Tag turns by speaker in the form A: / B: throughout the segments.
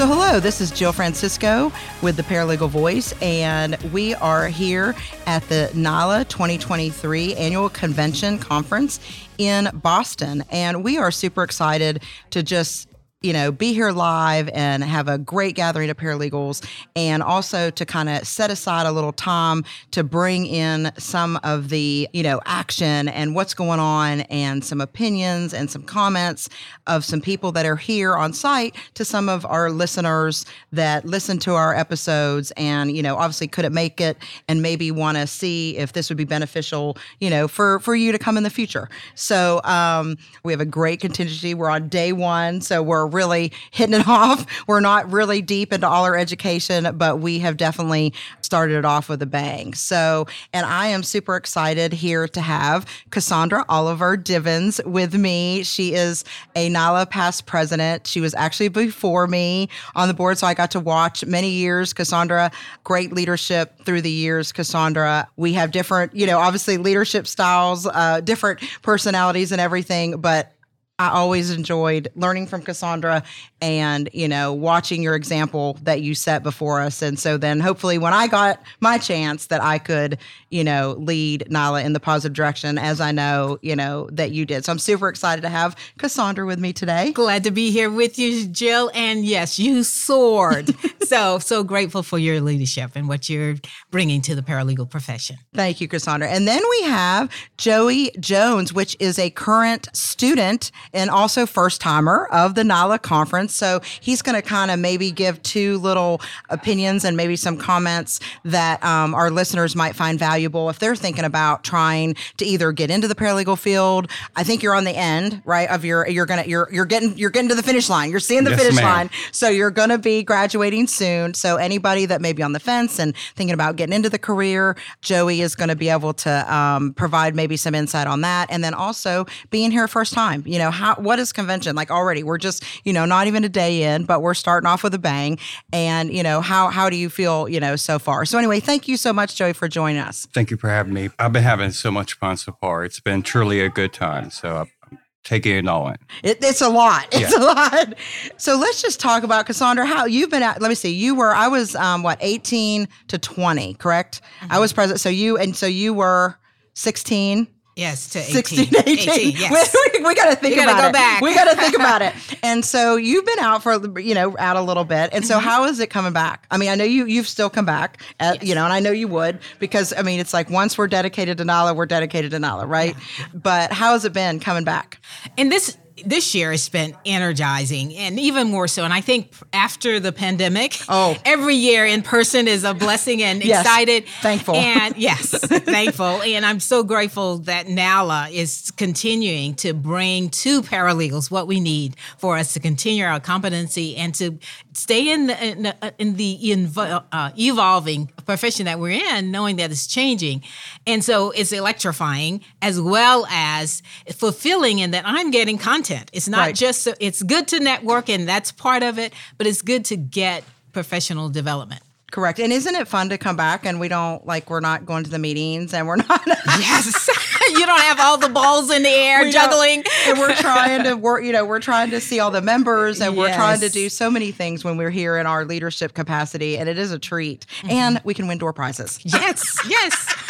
A: So, hello, this is Jill Francisco with the Paralegal Voice, and we are here at the NALA 2023 Annual Convention Conference in Boston. And we are super excited to just you know, be here live and have a great gathering of paralegals, and also to kind of set aside a little time to bring in some of the, you know, action and what's going on, and some opinions and some comments of some people that are here on site to some of our listeners that listen to our episodes and, you know, obviously couldn't make it and maybe want to see if this would be beneficial, you know, for for you to come in the future. So um, we have a great contingency. We're on day one, so we're really hitting it off. We're not really deep into all our education, but we have definitely started it off with a bang. So, and I am super excited here to have Cassandra Oliver Divens with me. She is a NALA past president. She was actually before me on the board, so I got to watch many years. Cassandra, great leadership through the years. Cassandra, we have different, you know, obviously leadership styles, uh, different personalities and everything, but I always enjoyed learning from Cassandra and, you know, watching your example that you set before us. And so then hopefully when I got my chance that I could, you know, lead NALA in the positive direction as I know, you know, that you did. So I'm super excited to have Cassandra with me today.
B: Glad to be here with you, Jill. And yes, you soared. so, so grateful for your leadership and what you're bringing to the paralegal profession.
A: Thank you, Cassandra. And then we have Joey Jones, which is a current student and also first timer of the NALA conference. So he's going to kind of maybe give two little opinions and maybe some comments that um, our listeners might find valuable if they're thinking about trying to either get into the paralegal field. I think you're on the end, right? Of your you're gonna you're you're getting you're getting to the finish line. You're seeing the yes, finish ma'am. line. So you're gonna be graduating soon. So anybody that may be on the fence and thinking about getting into the career, Joey is going to be able to um, provide maybe some insight on that, and then also being here first time. You know how what is convention like already? We're just you know not even a day in, but we're starting off with a bang. And you know how how do you feel you know so far? So anyway, thank you so much, Joey, for joining us.
C: Thank you for having me. I've been having so much fun so far. It's been truly a good time. So. I'm taking it all in.
A: It, it's a lot. It's yeah. a lot. So let's just talk about Cassandra. How you've been at? Let me see. You were. I was um, what eighteen to twenty, correct? Mm-hmm. I was president. So you and so you were sixteen.
B: Yes, to 18.
A: 16, 18. 18 yes. we, we, we got to think about
B: go
A: it.
B: Back.
A: We got to think about it. And so you've been out for, you know, out a little bit. And so mm-hmm. how is it coming back? I mean, I know you, you've still come back, at, yes. you know, and I know you would because, I mean, it's like once we're dedicated to NALA, we're dedicated to NALA, right? Yeah. But how has it been coming back?
B: And this, this year has been energizing and even more so. And I think after the pandemic,
A: oh,
B: every year in person is a blessing and
A: yes,
B: excited.
A: Thankful.
B: And yes, thankful. And I'm so grateful that NALA is continuing to bring to paralegals what we need for us to continue our competency and to stay in the, in the, in the uh, evolving profession that we're in, knowing that it's changing. And so it's electrifying as well as fulfilling in that I'm getting content. It's not right. just, it's good to network and that's part of it, but it's good to get professional development.
A: Correct. And isn't it fun to come back and we don't like we're not going to the meetings and we're not
B: Yes. you don't have all the balls in the air we juggling.
A: And we're trying to work, you know, we're trying to see all the members and yes. we're trying to do so many things when we're here in our leadership capacity and it is a treat. Mm-hmm. And we can win door prizes.
B: Yes. Yes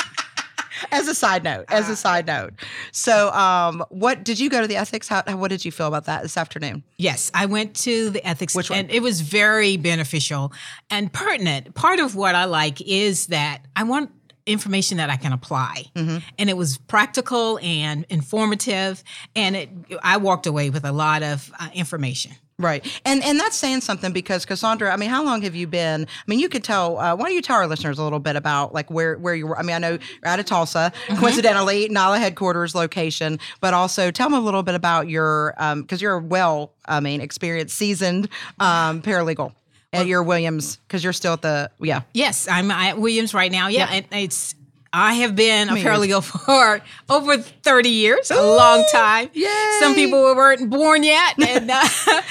A: as a side note, as a ah. side note. So, um, what did you go to the ethics? How, what did you feel about that this afternoon?
B: Yes, I went to the ethics,
A: Which one?
B: and it was very beneficial and pertinent. Part of what I like is that I want information that I can apply. Mm-hmm. And it was practical and informative. And it, I walked away with a lot of uh, information.
A: Right. And and that's saying something because Cassandra, I mean, how long have you been? I mean, you could tell, uh, why don't you tell our listeners a little bit about like where, where you were? I mean, I know you're out of Tulsa, mm-hmm. coincidentally, NALA headquarters location, but also tell them a little bit about your, because um, you're a well, I mean, experienced, seasoned um, paralegal at your Williams, because you're still at the, yeah.
B: Yes, I'm at Williams right now. Yeah, yeah. it's I have been a paralegal for over 30 years, a long time.
A: Yay.
B: Some people weren't born yet. And, uh,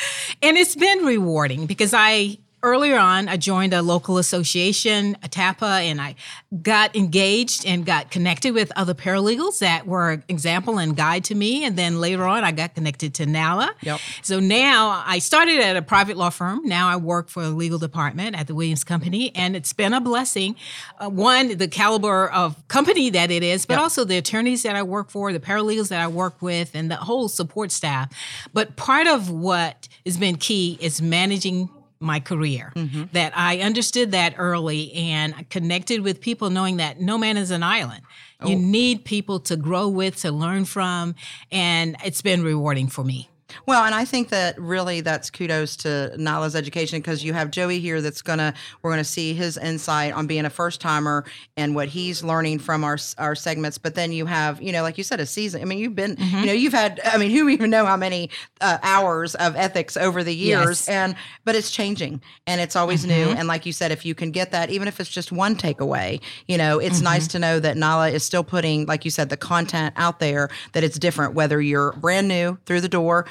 B: and it's been rewarding because I earlier on, I joined a local association, ATAPA, and I got engaged and got connected with other paralegals that were example and guide to me. And then later on, I got connected to NALA.
A: Yep.
B: So now I started at a private law firm. Now I work for the legal department at the Williams Company, and it's been a blessing. Uh, one, the caliber of company that it is, but
A: Yep.
B: also the attorneys that I work for, the paralegals that I work with, and the whole support staff. But part of what has been key is managing my career. Mm-hmm. That I understood that early and connected with people knowing that no man is an island. You oh. need people to grow with, to learn from, and it's been rewarding for me.
A: Well, and I think that really that's kudos to Nala's education because you have Joey here that's gonna we're gonna see his insight on being a first timer and what he's learning from our our segments. But then you have you know like you said a season. I mean you've been you mm-hmm. know you've had I mean who even know how many uh, hours of ethics over the years
B: Yes.
A: and but it's changing and it's always new. Mm-hmm. And like you said, if you can get that even if it's just one takeaway, you know it's nice mm-hmm. to know that Nala is still putting like you said the content out there that it's different whether you're brand new through the door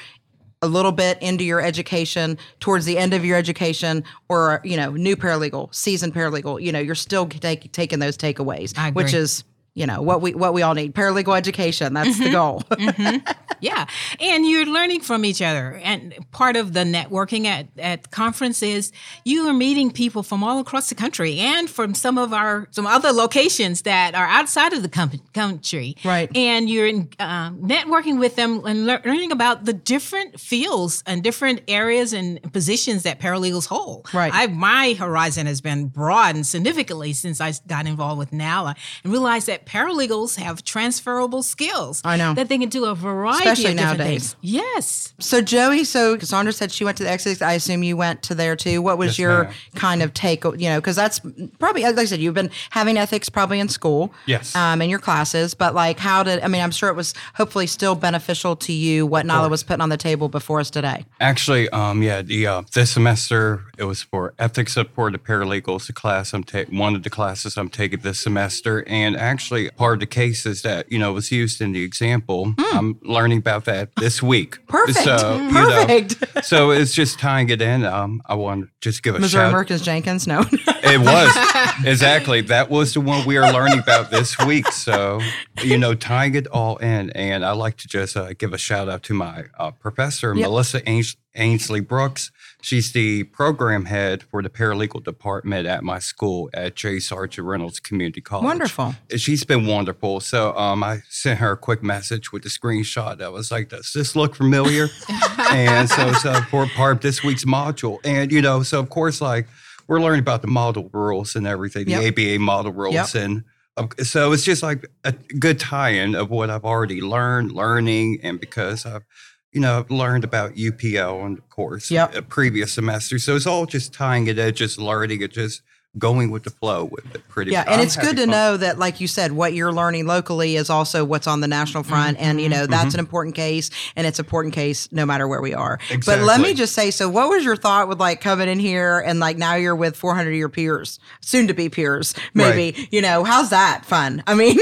A: a little bit into your education towards the end of your education or you know new paralegal seasoned paralegal you know you're still take, taking those takeaways
B: I agree.
A: which is you know what we what we all need paralegal education that's the goal
B: Yeah. And you're learning from each other. And part of the networking at, at conference is you are meeting people from all across the country and from some of our some other locations that are outside of the com- country.
A: Right.
B: And you're in, uh, networking with them and lear- learning about the different fields and different areas and positions that paralegals hold.
A: Right.
B: I, my horizon has been broadened significantly since I got involved with NALA and realized that paralegals have transferable skills.
A: I know.
B: That they can do a variety
A: Especially
B: of different
A: nowadays.
B: things. Yes.
A: so joey so cassandra said she went to the exit i assume you went to there too what was
C: Yes,
A: your
C: ma'am.
A: kind of take you know because that's probably like i said you've been having ethics probably in school
C: Yes.
A: um, in your classes but like how did i mean i'm sure it was hopefully still beneficial to you what nala was putting on the table before us today
C: Actually, um, yeah, the uh, this semester it was for ethics support to paralegals. The class I'm taking, one of the classes I'm taking this semester, and actually part of the cases that you know was used in the example. I'm learning about that this week.
A: Perfect.
C: So, you know,
A: Perfect.
C: so it's just tying it in. Um, I want to just give a
A: missouri
C: shout.
A: merkins jenkins no
C: It was exactly that was the one we are learning about this week. So you know, tying it all in, and I like to just uh, give a shout out to my uh, professor,
A: Yep.
C: Melissa Ains- Ainsley Brooks. She's the program head for the paralegal department at my school at J. Sargeant Reynolds Community College.
A: Wonderful.
C: She's been wonderful. So um, I sent her a quick message with the screenshot. I was like, "Does this look familiar?" and so, so for part of this week's module, and you know, so of course, like we're learning about the model rules and everything, the
A: Yep.
C: ABA model rules,
A: Yep.
C: and uh, so it's just like a good tie-in of what I've already learned, learning, and because I've you know, I've learned about UPL and of course
A: Yep.
C: a previous semester. So it's all just tying it in, just learning it, just going with the flow with it pretty
A: Yeah,
C: much.
A: and
C: I'm
A: it's good to
C: fun.
A: know that, like you said, what you're learning locally is also what's on the national mm-hmm, front, and you know
C: Mm-hmm.
A: that's an mm-hmm. important case, and it's an important case no matter where we are. But let me just say, so what was your thought with like coming in here and like now you're with 400 of your peers, soon to be peers, maybe? You know, how's that fun? I mean,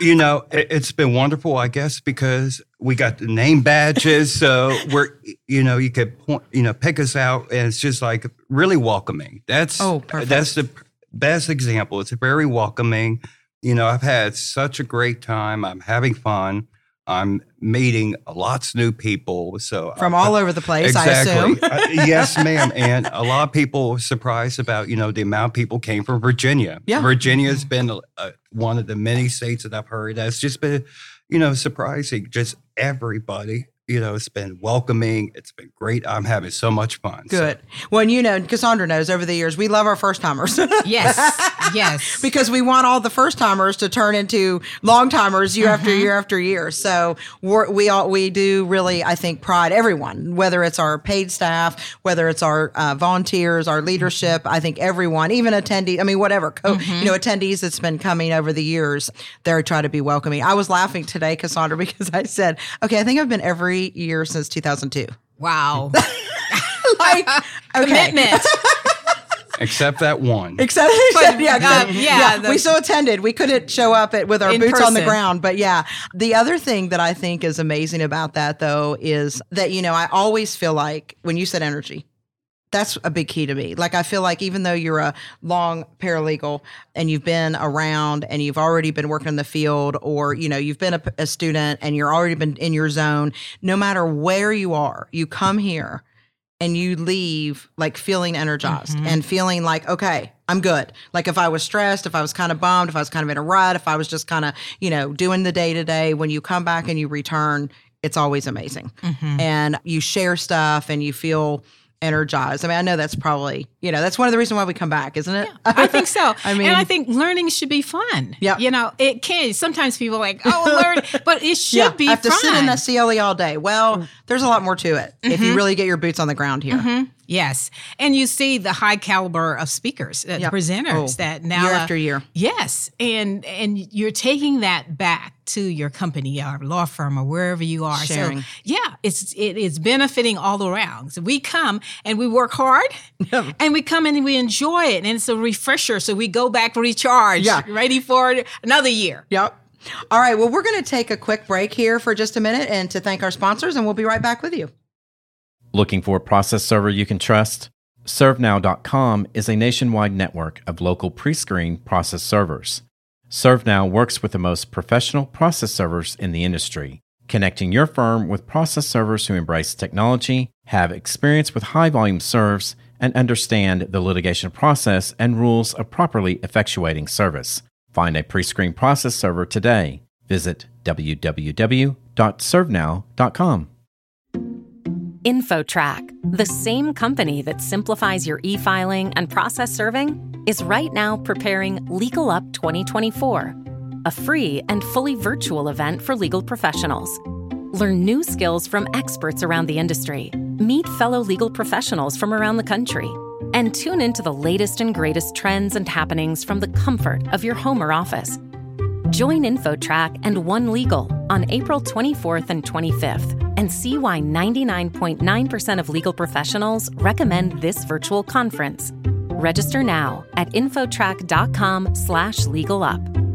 C: you know, it, it's been wonderful, I guess, because we got the name badges. So we're, you know, you could point, you know, pick us out, and it's just like really welcoming. That's
A: Oh, perfect.
C: that's the best example. It's very welcoming. You know, I've had such a great time. I'm having fun. I'm meeting lots of new people. So
A: from
C: I-
A: all over the place, I assume.
C: Uh, yes, ma'am. And a lot of people were surprised about, you know, the amount of people came from Virginia.
A: Yeah.
C: Virginia's been uh, one of the many states that I've heard that's just been, you know, surprising. Just everybody, you know, it's been welcoming. It's been great. I'm having so much fun. So-
A: Good. Well, and you know, Cassandra knows over the years, we love our first timers.
B: Yes. yes.
A: because we want all the first timers to turn into long timers year after uh-huh. year after year. So we're, we all we do really, I think, pride everyone, whether it's our paid staff, whether it's our uh, volunteers, our leadership. Mm-hmm. I think everyone, even attendees. I mean, whatever co- mm-hmm. you know, attendees that's been coming over the years, they're trying to be welcoming. I was laughing today, Cassandra, because I said, okay, I think I've been every year since 2002.
B: Wow.
A: Like, okay.
B: Commitment.
C: Except that one.
A: Except,
B: But,
A: yeah,
B: uh, yeah,
A: yeah,
B: the-
A: we still attended. We couldn't show up at, with our
B: In
A: boots on the ground, but yeah. The other thing that I think is amazing about that, though, is that you know I always feel like when you said energy, that's a big key to me. Like I feel like even though you're a long paralegal and you've been around and you've already been working in the field or you know you've been a, a student and you're already been in your zone, no matter where you are, you come here and you leave like feeling energized
B: Mhm.
A: and feeling like okay, I'm good. Like if I was stressed, if I was kind of bummed, if I was kind of in a rut, if I was just kind of, you know, doing the day to day, when you come back and you return, it's always amazing
B: Mhm.
A: and you share stuff and you feel energized. I mean, I know that's probably, you know, that's one of the reasons why we come back, isn't it?
B: I think so.
A: I mean-
B: and I think learning should be fun.
A: Yeah.
B: You know, it can. Sometimes people like, oh, learn, but it should
A: yeah,
B: be
A: I have to sit in the CLE all day. Well, there's a lot more to it if you really get your boots on the ground here.
B: Mhm. Yes. And you see the high caliber of speakers, uh,
A: Yep.
B: presenters
A: Oh,
B: that now
A: year after year.
B: Yes, and and you're taking that back to your company or law firm or wherever you are.
A: Sharing.
B: So yeah, it's it is benefiting all around. So we come and we work hard, and we come and we enjoy it, and it's a refresher. So we go back recharged,
A: Yeah.
B: ready for another year.
A: Yep. All right. Well, we're going to take a quick break here for just a minute and to thank our sponsors, and we'll be right back with you.
D: Looking for a process server you can trust? ServeNow.com is a nationwide network of local pre screened process servers. ServeNow works with the most professional process servers in the industry, connecting your firm with process servers who embrace technology, have experience with high volume serves, and understand the litigation process and rules of properly effectuating service. Find a pre screened process server today. Visit www.servenow.com.
E: InfoTrack, the same company that simplifies your e filing and process serving, is right now preparing Legal Up 2024, a free and fully virtual event for legal professionals. Learn new skills from experts around the industry, meet fellow legal professionals from around the country, and tune into the latest and greatest trends and happenings from the comfort of your home or office. Join InfoTrack and One Legal on April 24th and 25th and see why 99.9% of legal professionals recommend this virtual conference. Register now at infotrack.com slash legal up.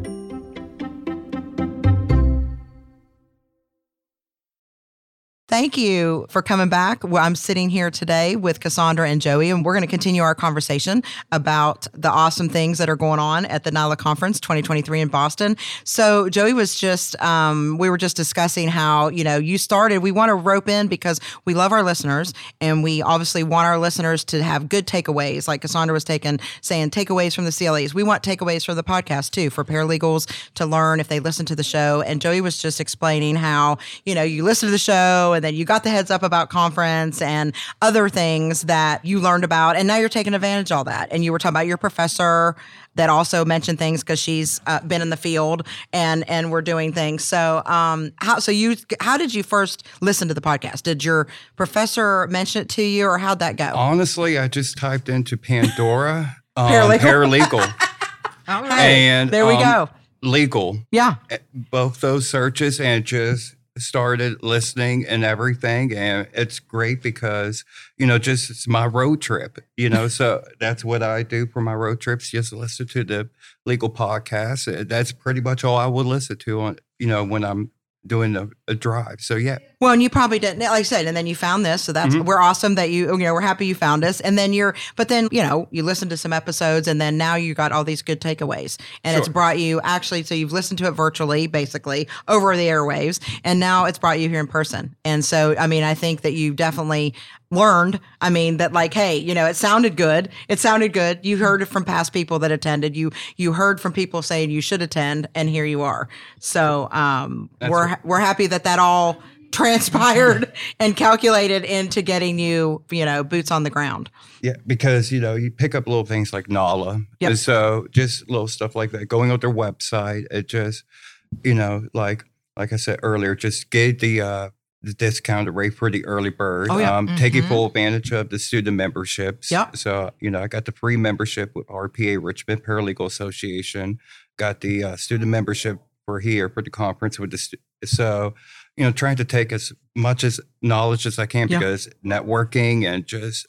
A: Thank you for coming back. I'm sitting here today with Cassandra and Joey, and we're going to continue our conversation about the awesome things that are going on at the NALA Conference 2023 in Boston. So, Joey was just, um, we were just discussing how, you know, you started, we want to rope in because we love our listeners and we obviously want our listeners to have good takeaways. Like Cassandra was taking, saying takeaways from the CLEs. We want takeaways from the podcast too for paralegals to learn if they listen to the show. And Joey was just explaining how, you know, you listen to the show and then you got the heads up about conference and other things that you learned about. And now you're taking advantage of all that. And you were talking about your professor that also mentioned things because she's uh, been in the field and and we're doing things. So um how so you how did you first listen to the podcast? Did your professor mention it to you or how'd that go?
C: Honestly, I just typed into Pandora um,
A: Paralegal.
C: paralegal,
B: All right.
C: and
A: there we
C: um,
A: go.
C: Legal,
A: Yeah.
C: both those searches, and just started listening and everything. And it's great because you know, just it's my road trip. You know, so that's what I do for my road trips. Just listen to the legal podcast. That's pretty much all I would listen to on you know when I'm doing a, a drive. So yeah,
A: Well, and you probably didn't, like I said, and then you found this. So that's,
C: Mhm.
A: we're awesome that you, you know, we're happy you found us. And then you're, but then, you know, you listened to some episodes and then now you got all these good takeaways. And it's brought you actually, so you've listened to it virtually, basically over the airwaves. And now it's brought you here in person. And so, I mean, I think that you definitely learned, I mean, that like, hey, you know, it sounded good. It sounded good. You heard it from past people that attended. You, you heard from people saying you should attend and here you are. So, um, we're,
C: right.
A: we're happy that that all transpired and calculated into getting you, you know, boots on the ground.
C: Yeah, because you know you pick up little things like Nala,
A: Yep.
C: and so just little stuff like that. Going on their website, it just you know like like I said earlier, just get the uh, the discounted rate for the early bird.
A: Oh, yeah.
C: um, taking
B: Mhm.
C: full advantage of the student memberships.
A: Yep.
C: So you know I got the free membership with RPA Richmond Paralegal Association. Got the uh, student membership for here for the conference with the stu- so you know trying to take as much as knowledge as I can
A: Yeah.
C: because networking and just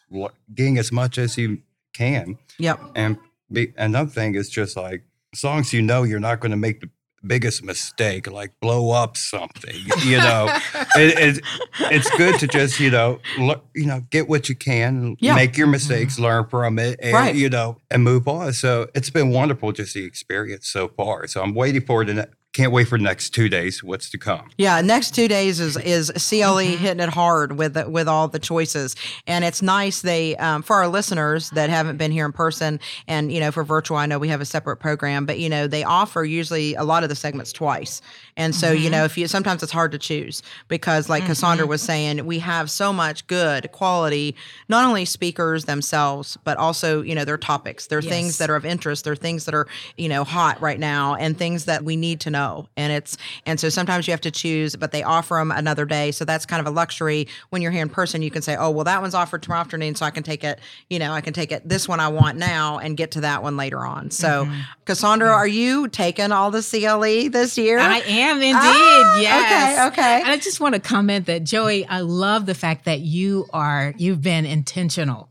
C: getting as much as you can.
A: Yep.
C: And be, another thing is just like as long as you know you're not going to make the biggest mistake, like blow up something. You know, it, it, it's good to just you know look, you know get what you can,
A: Yeah.
C: make your mm-hmm. mistakes, learn from it, and
A: Right.
C: you know, and move on. So it's been wonderful just the experience so far. So I'm waiting for the can't wait for the next two days. What's to come?
A: Yeah, next two days is is CLE
B: Mm-hmm.
A: hitting it hard with the- with all the choices, and it's nice. They um, for our listeners that haven't been here in person, and you know for virtual, I know we have a separate program, but you know they offer usually a lot of the segments twice, and so
B: Mm-hmm.
A: you know if you sometimes it's hard to choose because like Cassandra was saying, we have so much good quality, not only speakers themselves, but also you know their topics, their things that are of interest, their things that are you know hot right now, and things that we need to know. And it's and so sometimes you have to choose, but they offer them another day. So that's kind of a luxury when you're here in person. You can say, oh well, that one's offered tomorrow afternoon, so I can take it. You know, I can take it this one I want now and get to that one later on. So, Cassandra, are you taking all the CLE this year?
B: I am indeed.
A: Ah,
B: yes.
A: okay, okay.
B: And I just want to comment that Joey, I love the fact that you are you've been intentional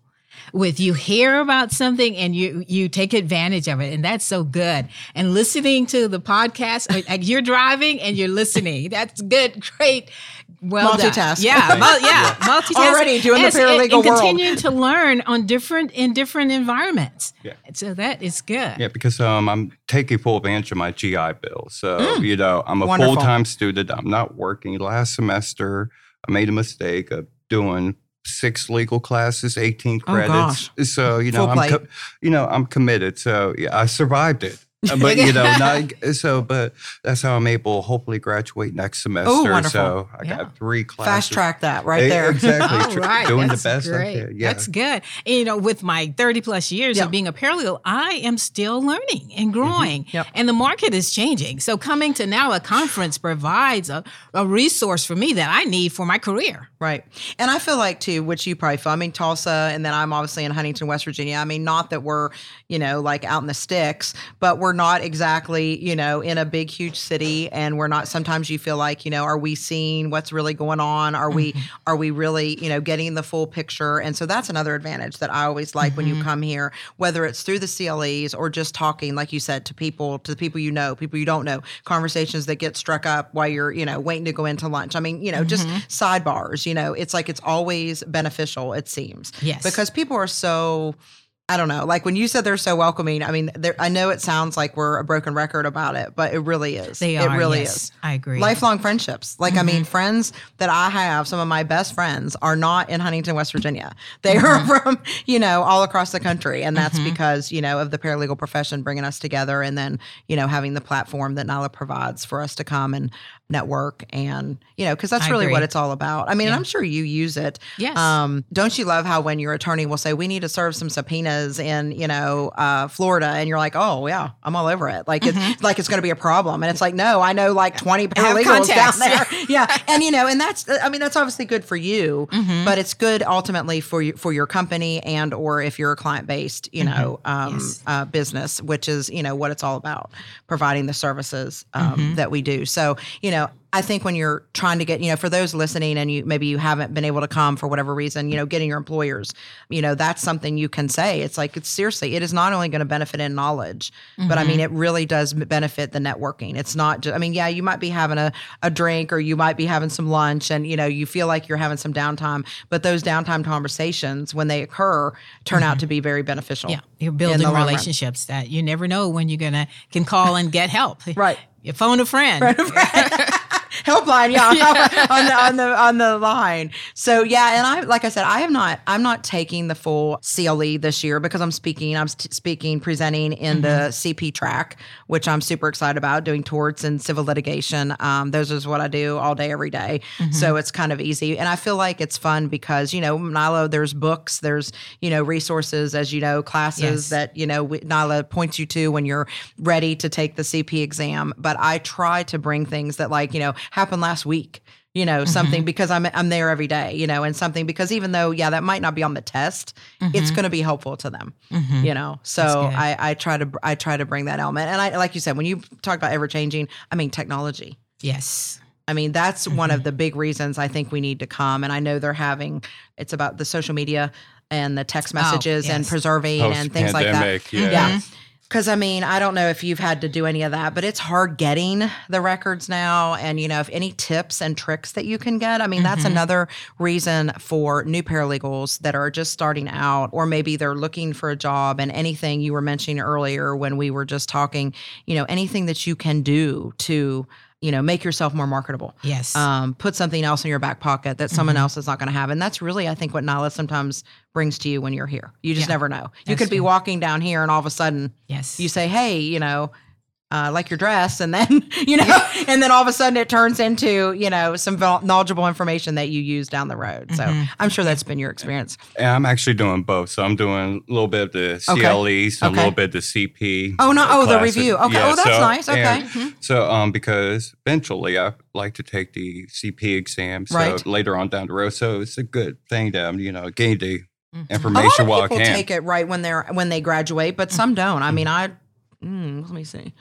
B: with you hear about something and you you take advantage of it and that's so good and listening to the podcast like you're driving and you're listening that's good great well multitask done.
A: Multitask.
B: yeah mul- yeah multitasking
A: Already doing the
B: Yes, and-
A: paralegal
B: and,
A: world.
B: continuing to learn on different in different environments
C: Yeah.
B: so that is good
C: Yeah, because um, I'm taking full advantage of my GI Bill. So,
B: Mm.
C: you know, I'm a
A: Wonderful.
C: full time student. I'm not working. Last semester, I made a mistake of doing six legal classes, 18
A: Oh,
C: credits. So, you know,
A: Full
C: I'm co- you know, I'm committed. So, yeah, I survived it. Uh, But you know, not so. But that's how I'm able to hopefully graduate next semester.
A: wonderful.
C: So I
B: Yeah.
C: got three classes.
A: Fast track that right there.
C: Exactly.
B: Right,
C: Doing
B: that's
C: the best I
B: great.
C: can. Yeah.
B: That's good. And, you know, with my 30 plus years
A: Yeah.
B: of being a paralegal, I am still learning and growing.
A: Mm-hmm. Yep.
B: And the market is changing. So coming to NALA conference provides a, a resource for me that I need for my career.
A: Right. And I feel like too, which you probably feel, I mean, Tulsa, and then I'm obviously in Huntington, West Virginia. I mean, not that we're, you know, like out in the sticks, but we're not exactly, you know, in a big, huge city. And we're not, sometimes you feel like, you know, are we seeing what's really going on? Are we, mm-hmm. are we really, you know, getting the full picture? And so that's another advantage that I always like when you mm-hmm. come here, whether it's through the CLEs or just talking, like you said, to people, to the people you know, people you don't know, conversations that get struck up while you're, you know, waiting to go into lunch. I mean, you know, just mm-hmm. sidebars, you know, it's like it's always beneficial, it seems.
B: Yes.
A: Because people are so I don't know. Like when you said they're so welcoming, I mean, I know it sounds like we're a broken record about it, but it really is.
B: They are.
A: It really
B: yes,
A: is.
B: I agree.
A: Lifelong friendships. Like, I mean, mm-hmm. friends that I have, some of my best friends are not in Huntington, West Virginia. They are mm-hmm. from, you know, all across the country. And that's mm-hmm. because, you know, of the paralegal profession bringing us together and then, you know, having the platform that NALA provides for us to come and network and, you know, because that's
B: I
A: really what it's all about. I mean, and I'm sure you use it.
B: Yes.
A: Um, don't you love how when your attorney will say, we need to serve some subpoenas in, you know, uh, Florida, and you're like, oh, yeah, I'm all over it. Like, it's like it's going to be a problem. And it's like, no, I know like 20
B: Mm-hmm. have
A: paralegals down there. yeah. And, you know, and that's, I mean, that's obviously good for you,
B: Mm-hmm.
A: but it's good ultimately for you, for your company and, or if you're a client based, you know, um,
B: Mm-hmm. Yes.
A: uh, business, which is, you know, what it's all about, providing the services um,
B: Mm-hmm.
A: that we do. So, you know, I think when you're trying to get, you know, for those listening and you maybe you haven't been able to come for whatever reason, you know, getting your employers, you know, that's something you can say. It's like it's seriously, it is not only going to benefit in knowledge, but I mean, mm-hmm. it really does benefit the networking. It's not just, I mean, yeah, you might be having a, a drink or you might be having some lunch and, you know, you feel like you're having some downtime, but those downtime conversations, when they occur, turn out mm-hmm. to be very beneficial.
B: Yeah, you're building relationships that you never know when you're gonna can call and get help.
A: Right.
B: You phone a friend.
A: helpline yeah, on the on the on the line. So yeah and i like i said i am not i'm not taking the full cle this year because i'm speaking i'm st- speaking presenting in the cp track which i'm super excited about doing torts and civil litigation. Um, those is what i do all day every day. so it's kind of easy. And i feel like it's fun because you know NALA there's books there's you know resources as you know classes
B: Yes.
A: that you know we- NALA points you to when you're ready to take the cp exam. But i try to bring things that like you know happened last week you know something mm-hmm. because i'm i'm there every day you know and something because even though yeah that might not be on the test it's mm-hmm. going to be helpful to them mm-hmm. you know so i i try to i try to bring that element and i like you said when you talk about ever changing i mean technology
B: Yes.
A: I mean, that's one
B: Mm-hmm.
A: of the big reasons I think we need to come. And I know they're having, it's about the social media and the text oh, messages and
B: yes.
A: preserving and things like that.
C: Post-pandemic, yeah.
A: Yeah. Because I mean, I don't know if you've had to do any of that, but it's hard getting the records now. And, you know, if any tips and tricks that you can get, I mean, that's
B: Mm-hmm.
A: another reason for new paralegals that are just starting out, or maybe they're looking for a job and anything you were mentioning earlier when we were just talking, you know, anything that you can do to, you know, make yourself more marketable.
B: Yes.
A: Um, put something else in your back pocket that someone
B: Mm-hmm.
A: else is not going to have. And that's really, I think, what Nala sometimes brings to you when you're here. You just
B: Yeah,
A: never know. You
B: that's
A: could be
B: true.
A: walking down here and all of a sudden,
B: yes.
A: you say, "Hey, you know, uh, like your dress," and then you know, and then all of a sudden it turns into you know some val- knowledgeable information that you use down the road. So
B: Mm-hmm.
A: I'm sure that's been your experience.
C: And I'm actually doing both. So I'm doing a little bit of the
A: Okay.
C: CLEs
A: Okay.
C: a little bit of the CP.
A: Oh, no. Oh, the review. Okay. Oh, that's nice. Okay. Mm-hmm.
C: So, um, because eventually I like to take the CP exam. So
A: Right.
C: later on down the road. So it's a good thing to, you know, gain the
A: A lot
C: information
A: of
C: while I
A: people
C: can.
A: take it right when they're when they graduate, but some don't. I mean, I mm, let me see.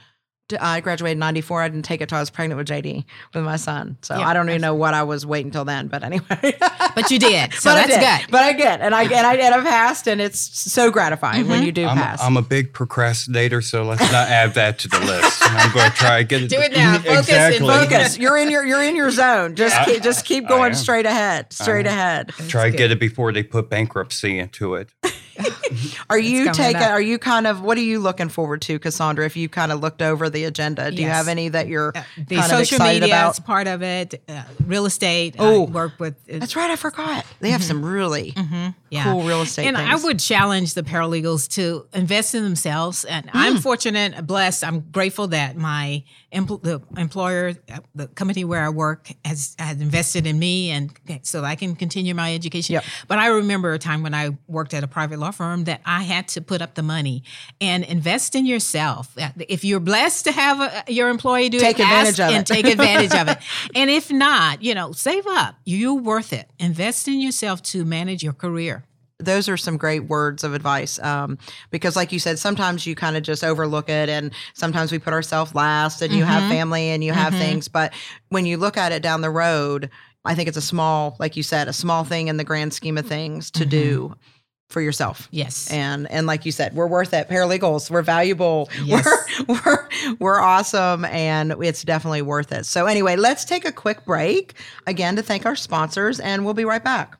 A: D- I graduated in '94. I didn't take it till I was pregnant with JD with my son. So
B: Yeah,
A: I don't even know what I was waiting till then. But anyway,
B: but you did. So
A: but
B: that's
A: did.
B: good.
A: But I get, and I and I and I passed, and it's so gratifying when mm-hmm. you do
C: I'm,
A: pass.
C: I'm a big procrastinator, so let's not add that to the list. I'm going to try and get it.
B: Do it now. Focus and
C: exactly.
A: Focus. You're in your you're in your zone. Just
C: I-
A: keep, just keep going straight ahead. Straight ahead.
C: Try and
B: good.
C: get it before they put bankruptcy into it.
A: Are you taking?
B: up.
A: Are you kind of? What are you looking forward to, Cassandra? If you kind of looked over the agenda, do you have any that you're
B: the
A: kind of excited
B: media
A: about?
B: is part of it. Uh, real estate.
A: Oh.
B: I work with. uh,
A: That's right. I forgot. They have some really
B: yeah.
A: cool real estate
B: And
A: things.
B: I would challenge the paralegals to invest in themselves. And I'm fortunate, blessed. I'm grateful that my empl- the employer, the company where I work, has has invested in me, and so I can continue my education.
A: Yep.
B: But I remember a time when I worked at a private law firm that I had to put up the money and invest in yourself. If you're blessed to have a, your employee do
A: Take
B: it,
A: advantage of
B: and
A: it.
B: take advantage of it. And if not, you know, save up. You're worth it. Invest in yourself to manage your career.
A: Those are some great words of advice um, because like you said sometimes you kind of just overlook it and sometimes we put ourselves last and you have mm-hmm. family and you have mm-hmm. things. But when you look at it down the road i think it's a small like you said a small thing in the grand scheme of things to mm-hmm. do for yourself.
B: Yes.
A: and and like you said we're worth it. Paralegals we're valuable.
B: Yes.
A: we're, we're we're awesome and it's definitely worth it. So anyway let's take a quick break again to thank our sponsors and we'll be right back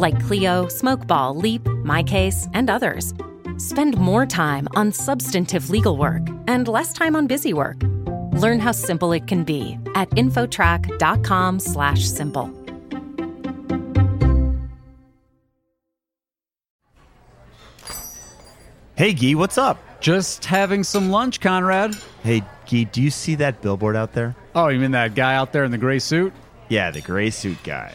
E: like Clio, Smokeball, Leap, MyCase, and others. Spend more time on substantive legal work and less time on busy work. Learn how simple it can be at infotrack.com/simple.
F: Hey, Gee, what's up?
G: Just having some lunch, Conrad.
F: Hey, Gee, do you see that billboard out there?
G: Oh, you mean that guy out there in the gray suit?
F: Yeah, the gray suit guy.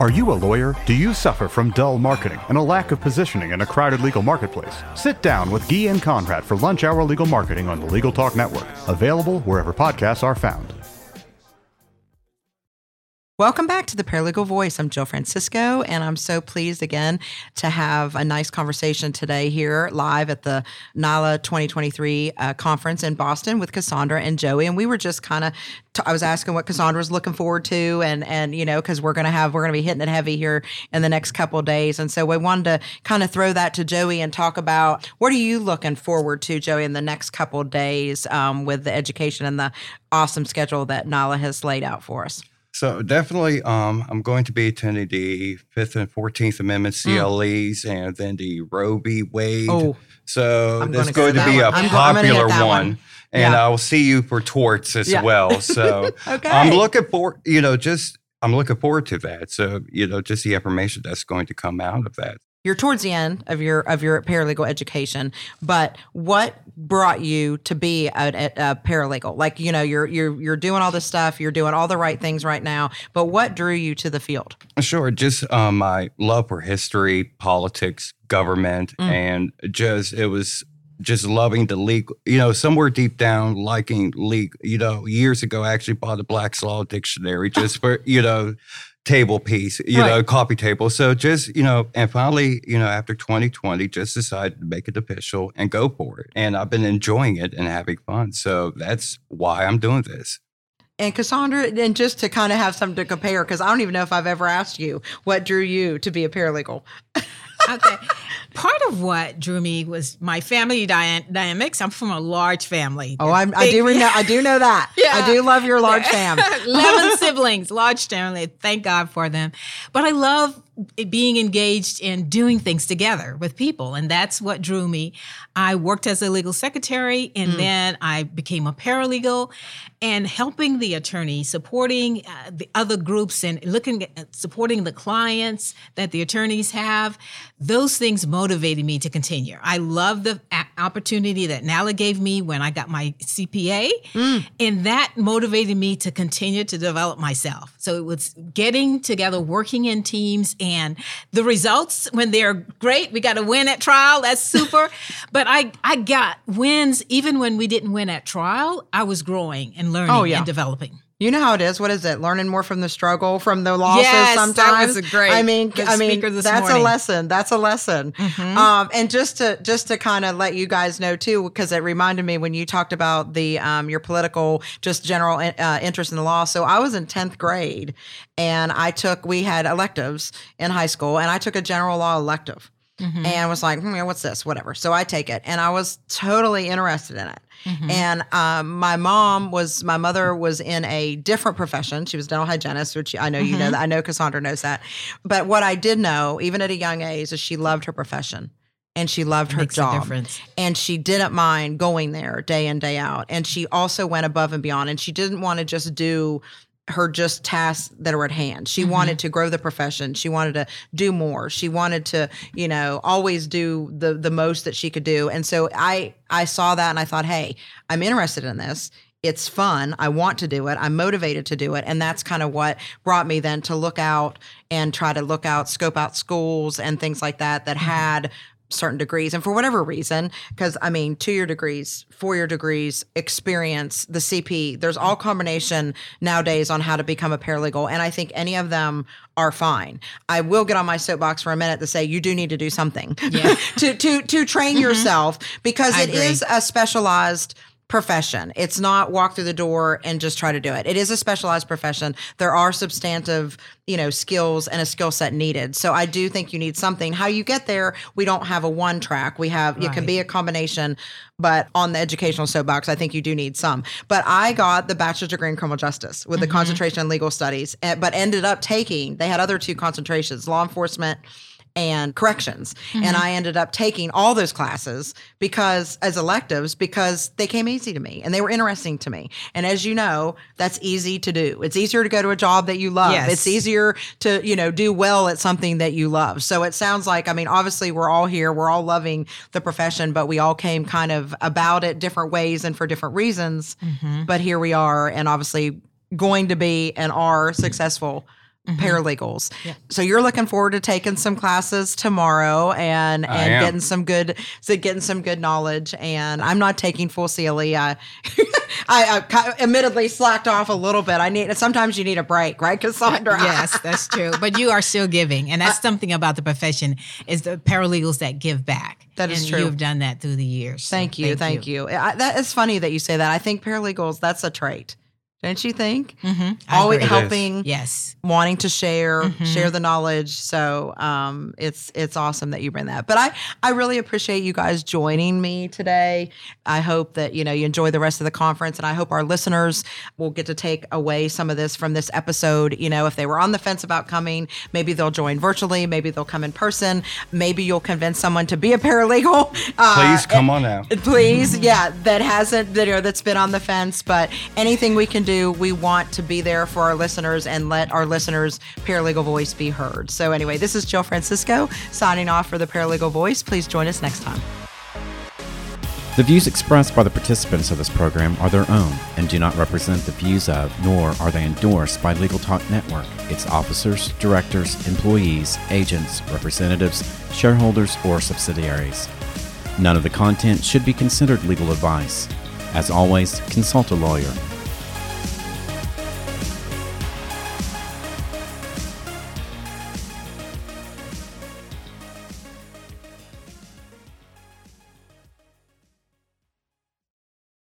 H: Are you a lawyer? Do you suffer from dull marketing and a lack of positioning in a crowded legal marketplace? Sit down with Guy and Conrad for Lunch Hour Legal Marketing on the Legal Talk Network, available wherever podcasts are found.
A: Welcome back to the Paralegal Voice. I'm Jill Francisco, and I'm so pleased again to have a nice conversation today here live at the NALA 2023 uh, conference in Boston with Cassandra and Joey. And we were just kind of, t- I was asking what Cassandra was looking forward to, and and you know, because we're gonna have we're gonna be hitting it heavy here in the next couple days, and so we wanted to kind of throw that to Joey and talk about what are you looking forward to, Joey, in the next couple days um, with the education and the awesome schedule that NALA has laid out for us.
C: So definitely, um, I'm going to be attending the Fifth and Fourteenth Amendment CLEs, and then the Roe v. Wade.
A: Mm. Oh.
C: so
A: I'm
C: that's going
A: to that
C: be a
A: one. I'm
C: popular one.
A: one.
C: And
A: Yeah.
C: I'll see you for torts as
A: Yeah.
C: well. So
A: Okay.
C: I'm looking for, you know, just I'm looking forward to that. So, you know, just the information that's going to come out of that.
A: You're towards the end of your of your paralegal education, but what brought you to be a, a, paralegal? Like, you know, you're you're you're doing all this stuff, you're doing all the right things right now, but what drew you to the field?
C: Sure, just um, my love for history, politics, government,
A: Mm.
C: and just it was just loving the legal. You know, somewhere deep down, liking legal. You know, years ago, I actually bought a Black's Law dictionary just for you know table piece, you know, coffee table. So just you know, and finally, you know, after 2020, just decided to make it official and go for it. And I've been enjoying it and having fun. So that's why I'm doing this.
A: And Cassandra, and just to kind of have something to compare, because I don't even know if I've ever asked you what drew you to be a paralegal.
B: okay. Part of what drew me was my family dy- dynamics. I'm from a large family.
A: Oh, I'm, I do know. I do know that. I do love your large family.
B: 11 siblings, large family. Thank God for them. But I love being engaged in doing things together with people. And that's what drew me. I worked as a legal secretary and then I became a paralegal and helping the attorney, supporting uh, the other groups and looking at supporting the clients that the attorneys have. Those things motivated me to continue. I love the a- opportunity that Nala gave me when I got my CPA, mm. and that motivated me to continue to develop myself. So it was getting together, working in teams, and the results when they're great, we got a win at trial. That's super. but I I got wins even when we didn't win at trial. I was growing and learning
A: Oh, yeah.
B: and developing.
A: You know how it is. What is it? Learning more from the struggle, from the losses.
B: Yes, that
A: sometimes
B: was a great-
A: I mean, I mean, that's a lesson. That's a lesson. Um, and just to just to kind of let you guys know too, because it reminded me when you talked about the um, your political, just general uh, interest in the law. So I was in tenth grade, and I took we had electives in high school, and I took a general law elective. And was like, hmm, what's this? Whatever. So I take it, and I was totally interested in it. And um, my mom was, my mother was in a different profession. She was dental hygienist, which I know you know that. I know Cassandra knows that. But what I did know, even at a young age, is she loved her profession and she loved her job.
B: difference.
A: And she didn't mind going there day in, day out. And she also went above and beyond. And she didn't want to just do her just tasks that are at hand. She mm-hmm. wanted to grow the profession. She wanted to do more. She wanted to, you know, always do the the most that she could do. And so I I saw that and I thought, "Hey, I'm interested in this. It's fun. I want to do it. I'm motivated to do it." And that's kind of what brought me then to look out and try to look out, scope out schools and things like that that mm-hmm. had certain degrees and for whatever reason because i mean two year degrees four year degrees experience the cp there's all combination nowadays on how to become a paralegal and i think any of them are fine. I will get on my soapbox for a minute to say you do need to do something to to to train mm-hmm. yourself because
B: I
A: it is
B: agree.
A: a specialized profession. It's not walk through the door and just try to do it. It is a specialized profession. There are substantive, you know, skills and a skill set needed. So I do think you need something. How you get there, we don't have a one track. We have it can be a combination, but on the educational soapbox, I think you do need some. But I got the bachelor's degree in criminal justice with the concentration in legal studies, eh, but ended up taking they had other two concentrations, law enforcement and corrections. And mm-hmm. I ended up taking all those classes because as electives because they came easy to me and they were interesting to me. And as you know, that's easy to do. It's easier to go to a job that you love.
B: Yes.
A: It's easier to, you know, do well at something that you love. So it sounds like I mean obviously we're all here, we're all loving the profession, but we all came kind of about it different ways and for different reasons. Mm-hmm. But here we are and obviously going to be and are successful Mm-hmm. paralegals. So you're looking forward to taking some classes tomorrow and and getting some good so getting some good knowledge. And I'm not taking full CLE. I, I, I admittedly slacked off a little bit. I need sometimes you need a break, right, Cassandra?
B: yes, that's true. But you are still giving, and that's something about the profession is the paralegals that give back.
A: That is
B: and
A: true.
B: You've done that through the years. So
A: Thank you, thank, you. I, that is funny that you say that. I think paralegals that's a trait. Don't you think?
B: Mm-hmm.
A: Always
B: agree.
C: It is.
A: helping,
B: Yes.
A: wanting to share
B: Mm-hmm.
A: share the knowledge so um it's it's awesome that you bring that but i i really appreciate you guys joining me today i hope that you know you enjoy the rest of the conference and i hope our listeners will get to take away some of this from this episode you know if they were on the fence about coming maybe they'll join virtually maybe they'll come in person maybe you'll convince someone to be a paralegal uh,
C: Please come on out.
A: please yeah that hasn't that you know that's been on the fence but anything we can do. We want to be there for our listeners and let our listeners' paralegal voice be heard. So, anyway, this is Jill Francisco signing off for the Paralegal Voice. Please join us next time.
D: The views expressed by the participants of this program are their own and do not represent the views of, nor are they endorsed by Legal Talk Network, its officers, directors, employees, agents, representatives, shareholders, or subsidiaries. None of the content should be considered legal advice. As always, consult a lawyer.